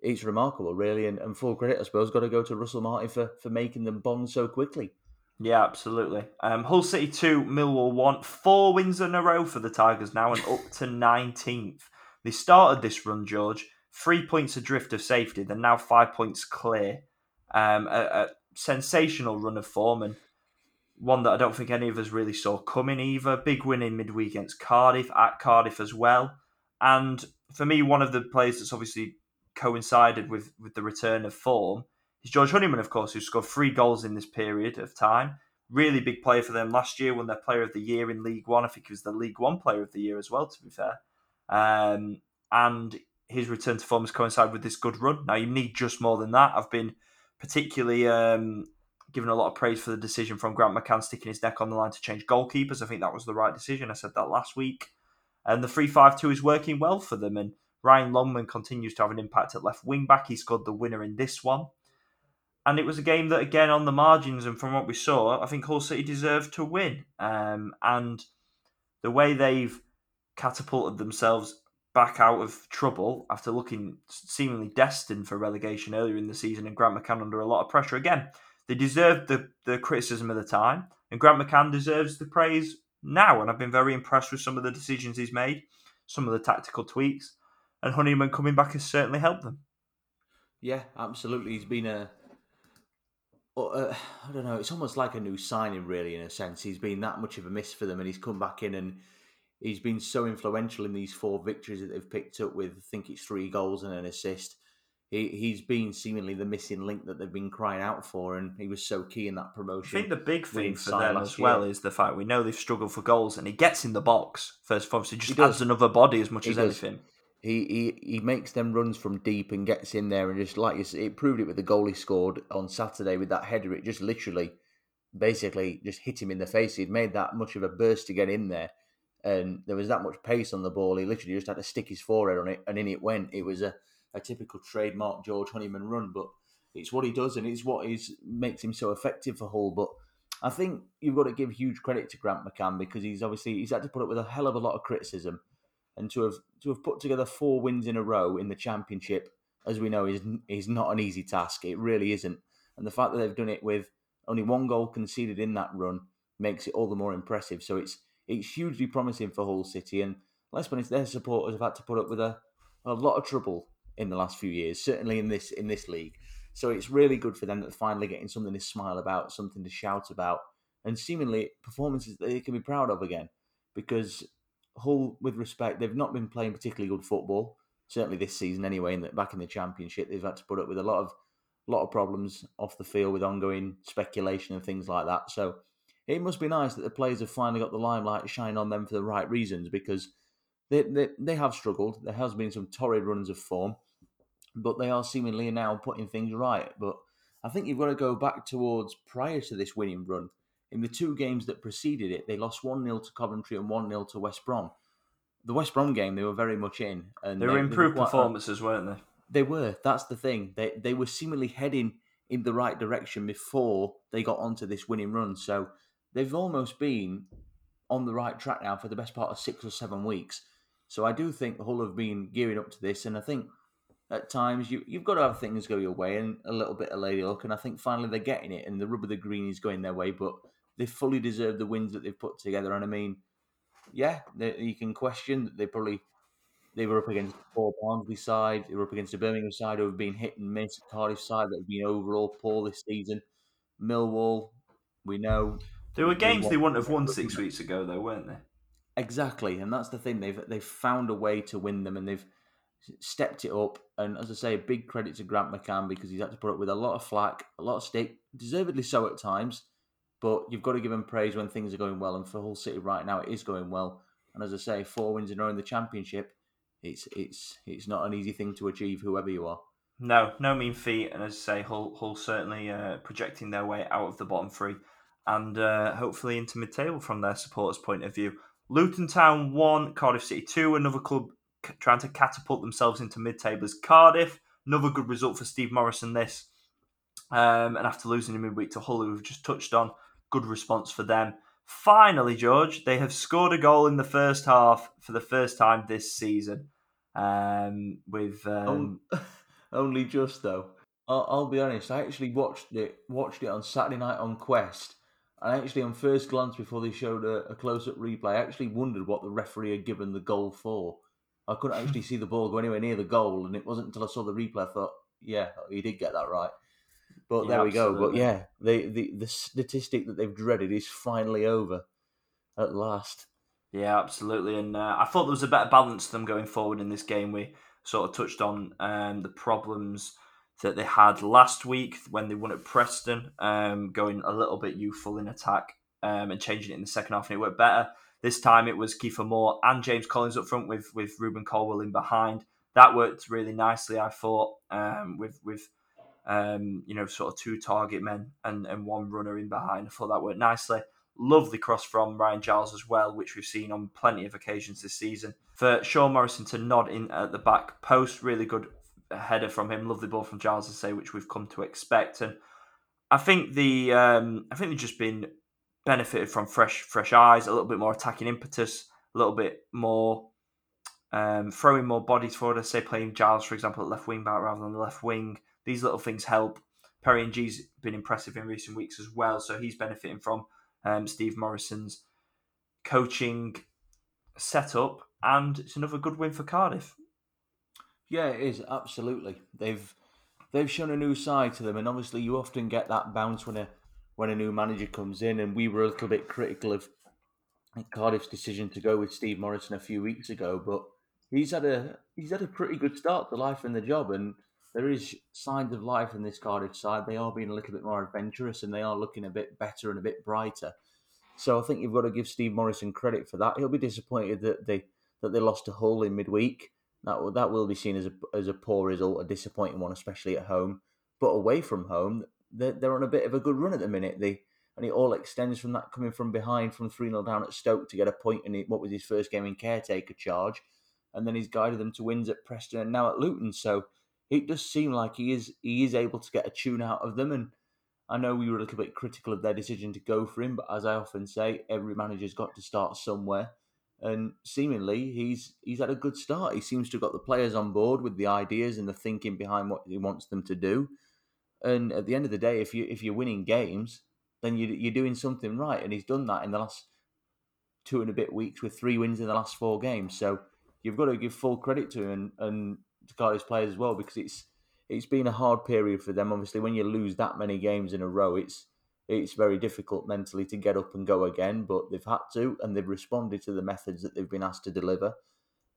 C: it's remarkable, really, and, and full credit, I suppose, got to go to Russell Martin for for making them bond so quickly.
B: Yeah, absolutely. Um, Hull City two, Millwall one, four wins in a row for the Tigers now, and up to nineteenth. They started this run, George, three points adrift of safety. They're now five points clear. Um, a, a sensational run of form, and one that I don't think any of us really saw coming either. Big win in midweek against Cardiff, at Cardiff as well. And for me, one of the players that's obviously coincided with, with the return of form is George Honeyman, of course, who scored three goals in this period of time. Really big player for them last year, won their player of the year in League One. I think he was the League One player of the year as well, to be fair. Um, and his return to form has coincided with this good run. Now, you need just more than that. I've been particularly um, given a lot of praise for the decision from Grant McCann sticking his neck on the line to change goalkeepers. I think that was the right decision. I said that last week. And the 3 5 2 is working well for them. And Ryan Longman continues to have an impact at left wing back. He scored the winner in this one. And it was a game that, again, on the margins and from what we saw, I think Hull City deserved to win. Um, and the way they've catapulted themselves back out of trouble after looking seemingly destined for relegation earlier in the season and Grant McCann under a lot of pressure again they deserved the, the criticism of the time, and Grant McCann deserves the praise now. And I've been very impressed with some of the decisions he's made, some of the tactical tweaks, and Honeyman coming back has certainly helped them.
C: Yeah, absolutely. He's been a. Uh, I don't know. It's almost like a new signing, really, in a sense. He's been that much of a miss for them, and he's come back in and he's been so influential in these four victories that they've picked up with. I think it's three goals and an assist he he's been seemingly the missing link that they've been crying out for, and he was so key in that promotion.
B: I think the big thing for them as well
C: year.
B: is the fact we know they've struggled for goals, and he gets in the box first. Obviously, just adds another body as much
C: He
B: as
C: does.
B: anything.
C: He, he he makes them runs from deep and gets in there and just like you it proved it with the goal he scored on Saturday with that header. It just literally, basically, just hit him in the face. He'd made that much of a burst to get in there, and there was that much pace on the ball. He literally just had to stick his forehead on it, and in it went. It was a, a typical trademark George Honeyman run, but it's what he does, and it's what is makes him so effective for Hull. But I think you've got to give huge credit to Grant McCann because he's obviously he's had to put up with a hell of a lot of criticism and to have to have put together four wins in a row in the championship, as we know, is is not an easy task. It really isn't. And the fact that they've done it with only one goal conceded in that run makes it all the more impressive. So it's it's hugely promising for Hull City. And let's be honest, their supporters have had to put up with a, a lot of trouble in the last few years, certainly in this in this league. So it's really good for them that finally getting something to smile about, something to shout about, and seemingly performances that they can be proud of again. Because Hull, with respect, they've not been playing particularly good football. Certainly this season, anyway. In the, back in the championship, they've had to put up with a lot of lot of problems off the field with ongoing speculation and things like that. So it must be nice that the players have finally got the limelight shine on them for the right reasons because they they, they have struggled. There has been some torrid runs of form, but they are seemingly now putting things right. But I think you've got to go back towards prior to this winning run. In the two games that preceded it, they lost 1 0 to Coventry and 1 0 to West Brom. The West Brom game, they were very much in. And
B: They were improved
C: quite-
B: performances, weren't they?
C: They were. That's the thing. They they were seemingly heading in the right direction before they got onto this winning run. So they've almost been on the right track now for the best part of six or seven weeks. So I do think Hull have been gearing up to this, and I think at times you you've got to have things go your way and a little bit of lady luck. And I think finally they're getting it, and the rub of the green is going their way. But they fully deserve the wins that they've put together. And I mean, yeah, they, you can question that they probably they were up against Paul Barnsley side. They were up against the Birmingham side who have been hit and miss. Cardiff side that have been overall poor this season. Millwall, we know
B: There were games they wouldn't have won six weeks ago, though, weren't they?
C: exactly, and that's the thing. They've they've found a way to win them, and they've stepped it up. And as I say, a big credit to Grant McCann because he's had to put up with a lot of flack, a lot of stick, deservedly so at times. But you've got to give him praise when things are going well. And for Hull City right now, it is going well. And as I say, four wins in a row in the championship, it's it's it's not an easy thing to achieve, whoever you are.
B: No, no mean feat, and as I say, Hull, Hull certainly uh, projecting their way out of the bottom three, and uh, hopefully into mid-table from their supporters' point of view. Luton Town one, Cardiff City two. Another club trying to catapult themselves into mid-table is Cardiff. Another good result for Steve Morison. This, um, and after losing in midweek to Hull, who we've just touched on, good response for them. Finally, George, they have scored a goal in the first half for the first time this season. Um, with um,
C: On- only just though. I'll, I'll be honest. I actually watched it watched it on Saturday night on Quest, and actually on first glance before they showed a, a close up replay, I actually wondered what the referee had given the goal for. I couldn't actually see the ball go anywhere near the goal, and it wasn't until I saw the replay I thought, yeah, he did get that right. But
B: Yeah,
C: there we go. But yeah, the, the the statistic that they've dreaded is finally over at last.
B: Yeah, absolutely. And uh, I thought there was a better balance to them going forward in this game. We sort of touched on um, the problems that they had last week when they won at Preston, um, going a little bit youthful in attack um, and changing it in the second half, and it worked better. This time it was Kiefer Moore and James Collins up front with with Rubin Colwill in behind. That worked really nicely, I thought, um, with with um, you know sort of two target men and, and one runner in behind. I thought that worked nicely. Lovely cross from Ryan Giles as well, which we've seen on plenty of occasions this season. For Sean Morrison to nod in at the back post, really good header from him. Lovely ball from Giles to say, which we've come to expect. And I think the um, I think they've just been benefited from fresh fresh eyes, a little bit more attacking impetus, a little bit more um, throwing more bodies forward. I say playing Giles, for example, at left wing back rather than the left wing. These little things help. Perry Ng's been impressive in recent weeks as well, so he's benefiting from um, Steve Morison's coaching setup, and it's another good win for Cardiff.
C: Yeah, it is absolutely. They've they've shown a new side to them, and obviously you often get that bounce when a when a new manager comes in. And we were a little bit critical of Cardiff's decision to go with Steve Morison a few weeks ago, but he's had a he's had a pretty good start to life in the job, and there is signs of life in this Cardiff side. They are being a little bit more adventurous and they are looking a bit better and a bit brighter. So I think you've got to give Steve Morison credit for that. He'll be disappointed that they that they lost to Hull in midweek. That will, that will be seen as a as a poor result, a disappointing one, especially at home. But away from home, they're, they're on a bit of a good run at the minute. They and it all extends from that coming from behind from 3 0 down at Stoke to get a point in it, what was his first game in caretaker charge. And then he's guided them to wins at Preston and now at Luton. So it does seem like he is he is able to get a tune out of them. And I know we were a little bit critical of their decision to go for him, but as I often say, every manager's got to start somewhere. And seemingly he's he's had a good start. He seems to have got the players on board with the ideas and the thinking behind what he wants them to do. And at the end of the day, if you if you're winning games, then you, you're doing something right. And he's done that in the last two and a bit weeks with three wins in the last four games. So you've got to give full credit to him and, and to Cardiff's players as well because it's it's been a hard period for them. Obviously, when you lose that many games in a row, it's it's very difficult mentally to get up and go again. But they've had to, and they've responded to the methods that they've been asked to deliver.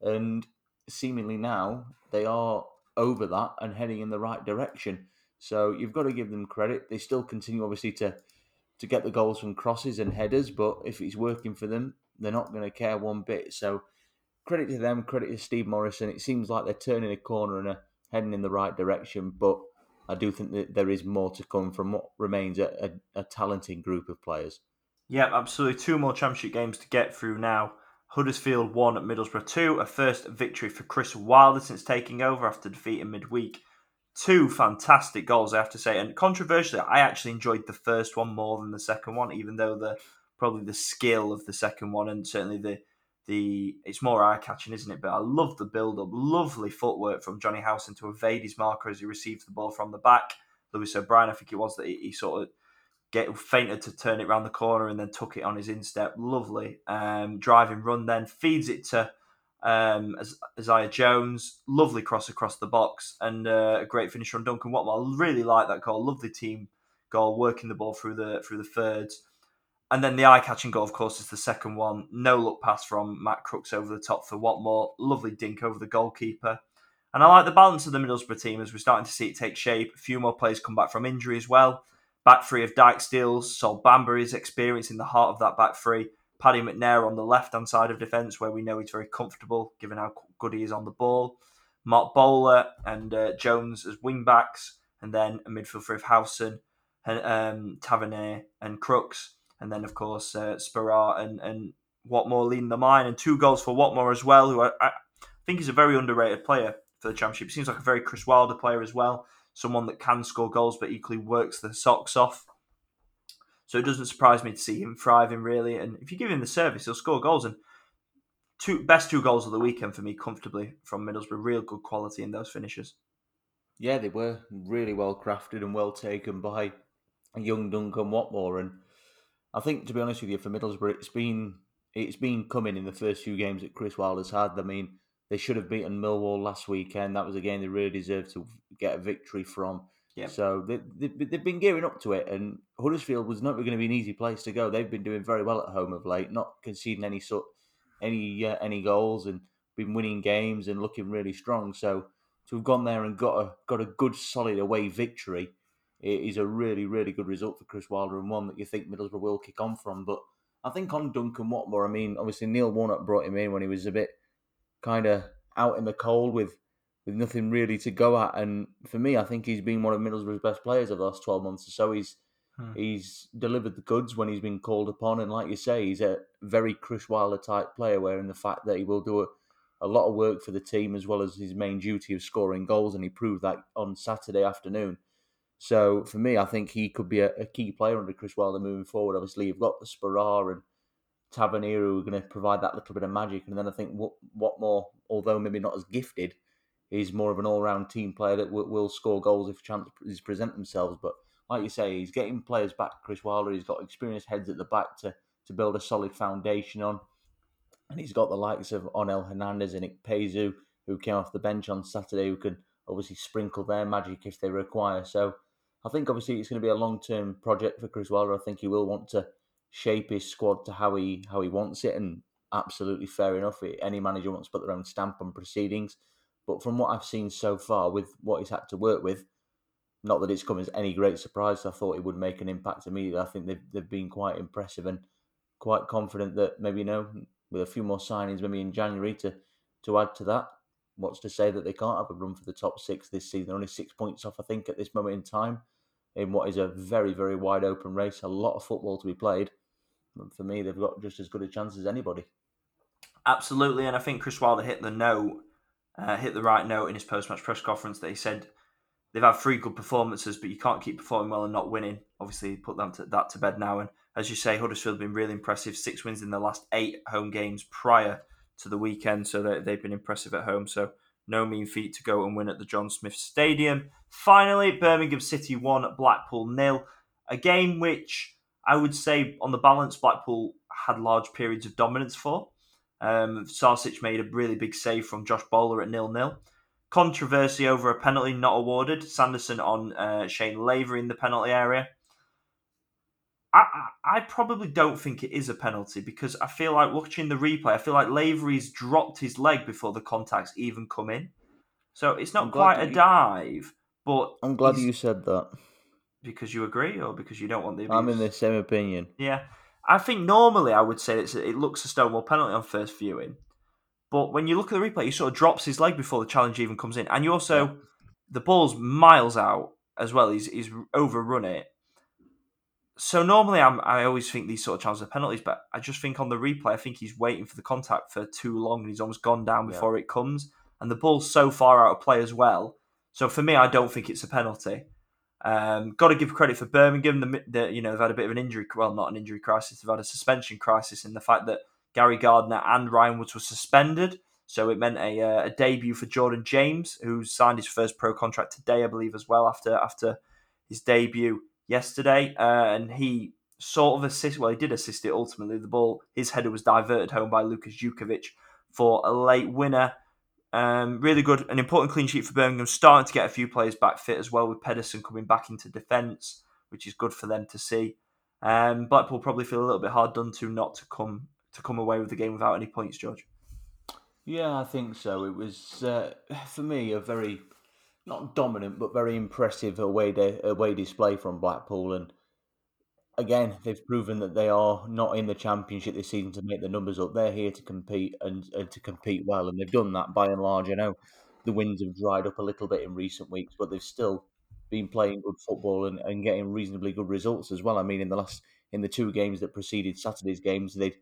C: And seemingly now they are over that and heading in the right direction. So you've got to give them credit. They still continue, obviously, to to get the goals from crosses and headers, but if it's working for them, they're not going to care one bit. So credit to them, credit to Steve Morison. It seems like they're turning a corner and are heading in the right direction, but I do think that there is more to come from what remains a, a, a talented group of players.
B: Yeah, absolutely. Two more championship games to get through now. Huddersfield won at Middlesbrough 2, a first victory for Chris Wilder since taking over after defeat in midweek two fantastic goals, I have to say. And controversially, I actually enjoyed the first one more than the second one, even though the probably the skill of the second one and certainly the the it's more eye catching, isn't it? But I love the build up, lovely footwork from Jonny Howson to evade his marker as he receives the ball from the back. Lewis O'Brien, I think it was that he, he sort of get fainted to turn it around the corner and then took it on his instep. Lovely um, driving run, then feeds it to um, as Isaiah Jones, lovely cross across the box, and uh, a great finish from Duncan Watmore. I really like that goal. Lovely team goal, working the ball through the through the thirds. And then the eye-catching goal, of course, is the second one. No look pass from Matt Crooks over the top for Watmore. Lovely dink over the goalkeeper. And I like the balance of the Middlesbrough team as we're starting to see it take shape. A few more players come back from injury as well. Back three of Dijksteels. Sol Bamba is experiencing the heart of that back three. Paddy McNair on the left hand side of defence, where we know he's very comfortable given how good he is on the ball. Marc Bola and uh, Jones as wing backs, and then a midfield for Howson, and um, Tavernier and Crooks, and then of course uh, and and Watmore leading the line, and two goals for Watmore as well, who I, I think is a very underrated player for the championship. Seems like a very Chris Wilder player as well, someone that can score goals but equally works the socks off. So it doesn't surprise me to see him thriving really. And if you give him the service, he'll score goals. And two best two goals of the weekend for me, comfortably from Middlesbrough. Real good quality in those finishes.
C: Yeah, they were really well crafted and well taken by young Duncan Watmore. And I think, to be honest with you, for Middlesbrough, it's been it's been coming in the first few games that Chris Wilder's had. I mean, they should have beaten Millwall last weekend. That was a game they really deserved to get a victory from. Yep. So they, they, they've been gearing up to it, and Huddersfield was not going to be an easy place to go. They've been doing very well at home of late, not conceding any sort any uh, any goals, and been winning games and looking really strong. So to have gone there and got a got a good solid away victory is a really really good result for Chris Wilder and one that you think Middlesbrough will kick on from. But I think on Duncan Watmore, I mean, obviously Neil Warnock brought him in when he was a bit kind of out in the cold with with nothing really to go at. And for me, I think he's been one of Middlesbrough's best players of the last twelve months or so. He's hmm. he's delivered the goods when he's been called upon, and like you say, he's a very Chris Wilder type player. Where in the fact that he will do a, a lot of work for the team as well as his main duty of scoring goals, and he proved that on Saturday afternoon. So for me, I think he could be a, a key player under Chris Wilder moving forward. Obviously, you've got the Sporar and Tavernier who are going to provide that little bit of magic, and then I think Watmore, although maybe not as gifted, he's more of an all-round team player that will, will score goals if chances present themselves. But like you say, he's getting players back. Chris Wilder, he's got experienced heads at the back to to build a solid foundation on, and he's got the likes of Onel Hernandez and Ikpeazu, who came off the bench on Saturday, who can obviously sprinkle their magic if they require. So I think obviously it's going to be a long-term project for Chris Wilder. I think he will want to shape his squad to how he how he wants it, and absolutely fair enough. Any manager wants to put their own stamp on proceedings. But from what I've seen so far, with what he's had to work with, not that it's come as any great surprise. I thought it would make an impact immediately. I think they've they've been quite impressive and quite confident that maybe you know with a few more signings, maybe in January to to add to that. What's to say that they can't have a run for the top six this season? They're Only six points off, I think, at this moment in time, in what is a very very wide open race. A lot of football to be played. for me, they've got just as good a chance as anybody.
B: Absolutely, and I think Chris Wilder hit the note, uh, hit the right note in his post match press conference that he said they've had three good performances, but you can't keep performing well and not winning. Obviously, put them to, that to bed now. And as you say, Huddersfield have been really impressive. Six wins in the last eight home games prior to the weekend, so they've been impressive at home. So no mean feat to go and win at the John Smith Stadium. Finally, Birmingham City won, Blackpool nil. A game which I would say, on the balance, Blackpool had large periods of dominance for. Um, Sarkic made a really big save from Josh Bowler at nil nil. Controversy over a penalty not awarded. Sanderson on uh, Shane Lavery in the penalty area. I, I, I probably don't think it is a penalty because I feel like watching the replay, I feel like Lavery's dropped his leg before the contacts even come in. So it's not quite a you, dive, but
C: I'm glad you said that
B: because you agree or because you don't want the.
C: Abuse? I'm in the same opinion.
B: Yeah, I think normally I would say it looks a Stonewall penalty on first viewing, but when you look at the replay, he sort of drops his leg before the challenge even comes in, and you also yeah. the ball's miles out as well. He's he's overrun it. So normally I'm, I always think these sort of challenges are penalties, but I just think on the replay, I think he's waiting for the contact for too long and he's almost gone down before yeah. it comes. And the ball's so far out of play as well. So for me, I don't think it's a penalty. Um, got to give credit for Birmingham. The, the, you know they've had a bit of an injury, well, not an injury crisis. They've had a suspension crisis in the fact that Gary Gardner and Ryan Woods were suspended. So it meant a, uh, a debut for Jordan James, who signed his first pro contract today, I believe, as well after after his debut yesterday. Uh, and he sort of assist. Well, he did assist it ultimately. The ball, his header was diverted home by Lukas Jutkiewicz for a late winner. Um, really good, an important clean sheet for Birmingham. Starting to get a few players back fit as well, with Pedersen coming back into defence, which is good for them to see. Um, Blackpool probably feel a little bit hard done to not to come to come away with the game without any points, George.
C: Yeah, I think so. It was uh, for me a very not dominant but very impressive away day, away display from Blackpool, and again they've proven that they are not in the championship this season to make the numbers up. They're here to compete and, and to compete well, and they've done that by and large. I know the winds have dried up a little bit in recent weeks, but they've still been playing good football and, and getting reasonably good results as well. I mean, in the last in the two games that preceded Saturday's games, they'd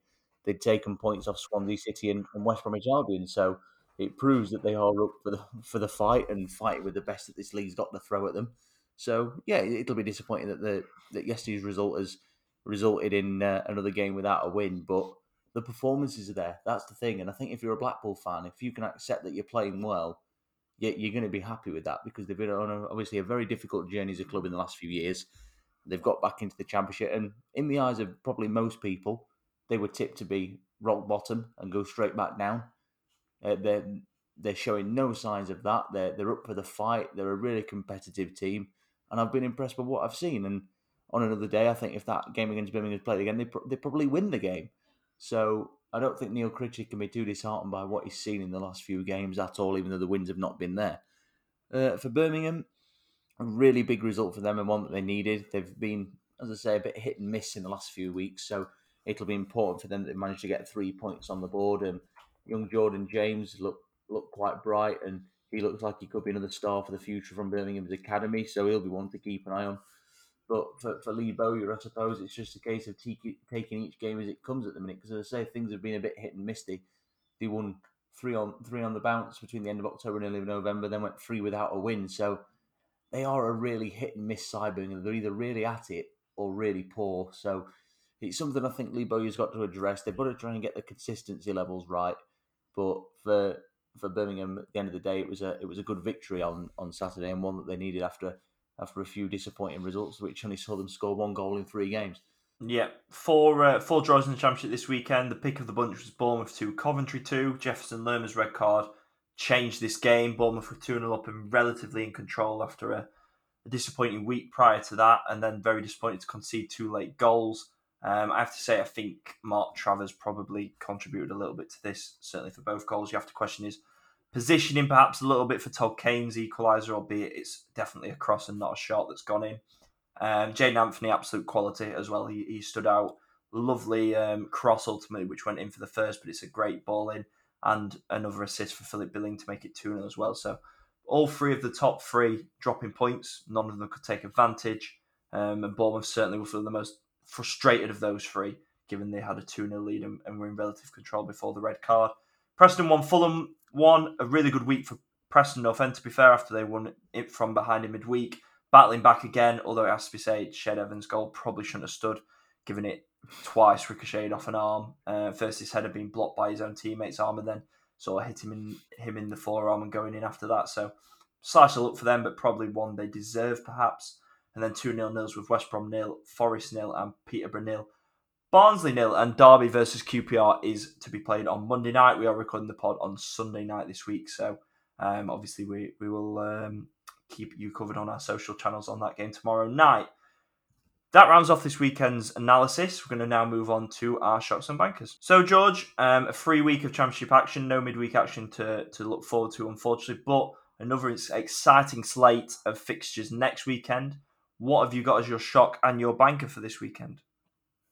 C: they'd taken points off Swansea City and, and West Bromwich Albion. So it proves that they are up for the for the fight and fight with the best that this league's got to throw at them. So yeah, it'll be disappointing that the that yesterday's result has resulted in uh, another game without a win, but the performances are there. That's the thing, and I think if you're a Blackpool fan, if you can accept that you're playing well, you're going to be happy with that because they've been on a, obviously a very difficult journey as a club in the last few years. They've got back into the championship, and in the eyes of probably most people, they were tipped to be rock bottom and go straight back down. Uh, they're they're showing no signs of that. They're they're up for the fight. They're a really competitive team, and I've been impressed by what I've seen. And on another day, I think if that game against Birmingham is played again, they they probably win the game. So I don't think Neil Critchley can be too disheartened by what he's seen in the last few games at all, even though the wins have not been there. Uh, for Birmingham, a really big result for them and one that they needed. They've been, as I say, a bit hit and miss in the last few weeks. So it'll be important for them that they managed to get three points on the board. And young Jordan James looked looked quite bright, and he looks like he could be another star for the future from Birmingham's academy. So he'll be one to keep an eye on. But for, for Lee Bowyer, I suppose it's just a case of t- taking each game as it comes at the minute. Because as I say, things have been a bit hit and misty. They won three on three on the bounce between the end of October and early November, then went three without a win. So they are a really hit and miss side, Birmingham. They're either really at it or really poor. So it's something I think Lee Bowyer's got to address. They've got to try and get the consistency levels right. But for for Birmingham, at the end of the day, it was a it was a good victory on, on Saturday and one that they needed after after a few disappointing results, which only saw them score one goal in three games.
B: Yeah, four uh, four draws in the championship this weekend. The pick of the bunch was Bournemouth two, Coventry two. Jefferson Lerma's red card changed this game. Bournemouth were two 0 up and relatively in control after a, a disappointing week prior to that, and then very disappointed to concede two late goals. Um, I have to say, I think Mark Travers probably contributed a little bit to this, certainly for both goals. You have to question his Positioning perhaps a little bit for Todd Kane's equaliser, albeit it's definitely a cross and not a shot that's gone in. Um, Jaidon Anthony, absolute quality as well. He, he stood out. Lovely um, cross ultimately, which went in for the first, but it's a great ball in. And another assist for Philip Billing to make it 2 0 as well. So all three of the top three dropping points. None of them could take advantage. Um, and Bournemouth certainly were the most frustrated of those three, given they had a 2 0 lead and, and, were in relative control before the red card. Preston won, Fulham won. A really good week for Preston North End, to be fair, after they won it from behind in midweek. Battling back again, although it has to be said, Ched Evans' goal probably shouldn't have stood, given it twice ricocheted off an arm. Uh, first, his head had been blocked by his own teammate's arm, and then sort of hit him in him in the forearm and going in after that. So slice a look for them, but probably one they deserve perhaps. And then two nil nils with West Brom nil, Forest nil, and Peterborough nil. Barnsley nil and Derby versus QPR is to be played on Monday night. We are recording the pod on Sunday night this week, so um, obviously we we will um, keep you covered on our social channels on that game tomorrow night. That rounds off this weekend's analysis. We're going to now move on to our shocks and bankers. So, George, um, a free week of championship action, no midweek action to, to look forward to, unfortunately, but another exciting slate of fixtures next weekend. What have you got as your shock and your banker for this weekend?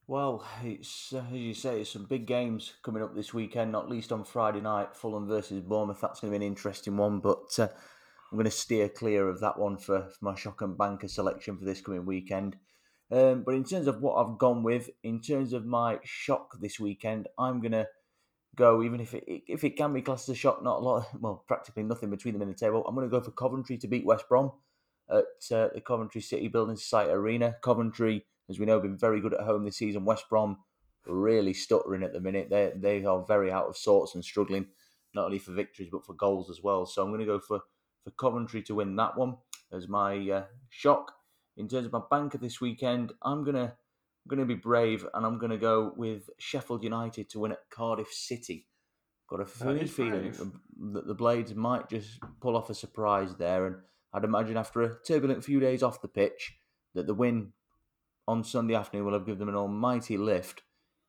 C: Well, it's uh, as you say, it's some big games coming up this weekend. Not least on Friday night, Fulham versus Bournemouth. That's going to be an interesting one. But uh, I'm going to steer clear of that one for, for my shock and banker selection for this coming weekend. Um, but in terms of what I've gone with, in terms of my shock this weekend, I'm gonna go even if it if it can be classed as a shock, not a lot, well, practically nothing between them in the table. I'm gonna go for Coventry to beat West Brom at uh, the Coventry City Building Society Arena. Coventry, as we know, have been very good at home this season. West Brom really stuttering at the minute. They they are very out of sorts and struggling not only for victories but for goals as well. So I'm going to go for for Coventry to win that one as my uh, shock in terms of my banker this weekend, I'm gonna I'm gonna be brave and I'm gonna go with Sheffield United to win at Cardiff City. Got a funny feeling that the Blades might just pull off a surprise there, and I'd imagine after a turbulent few days off the pitch, that the win on Sunday afternoon will have given them an almighty lift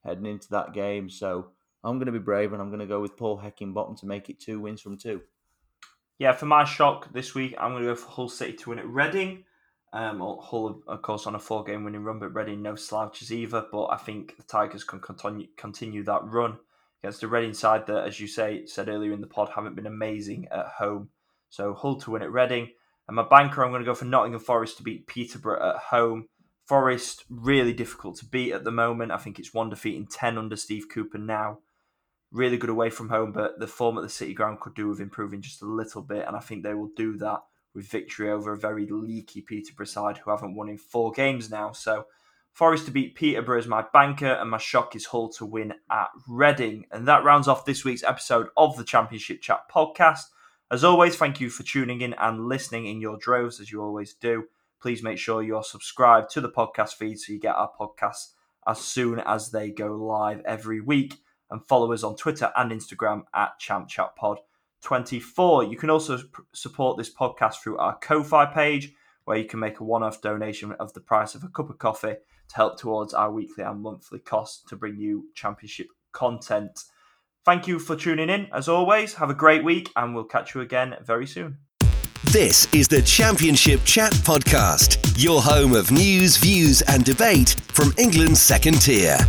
C: heading into that game. So I'm going to be brave and I'm going to go with Paul Heckingbottom to make it two wins from two.
B: Yeah, for my shock this week, I'm going to go for Hull City to win at Reading. Um, Hull, of course, on a four-game winning run, but Reading no slouches either. But I think the Tigers can continue continue that run against the Reading side that, as you say said earlier in the pod, haven't been amazing at home. So Hull to win at Reading, and my banker, I'm going to go for Nottingham Forest to beat Peterborough at home. Forest really difficult to beat at the moment. I think it's one defeat in ten under Steve Cooper now. Really good away from home, but the form at the City Ground could do with improving just a little bit, and I think they will do that with victory over a very leaky Peterborough side who haven't won in four games now. So Forest to beat Peterborough is my banker, and my shock is Hull to win at Reading. And that rounds off this week's episode of the Championship Chat podcast. As always, thank you for tuning in and listening in your droves, as you always do. Please make sure you're subscribed to the podcast feed so you get our podcasts as soon as they go live every week. And follow us on Twitter and Instagram at Champ Chat Pod. 24. You can also support this podcast through our Ko-Fi page, where you can make a one-off donation of the price of a cup of coffee to help towards our weekly and monthly costs to bring you championship content. Thank you for tuning in. As always, have a great week, and we'll catch you again very soon.
A: This is the Championship Chat Podcast, your home of news, views, and debate from England's second tier.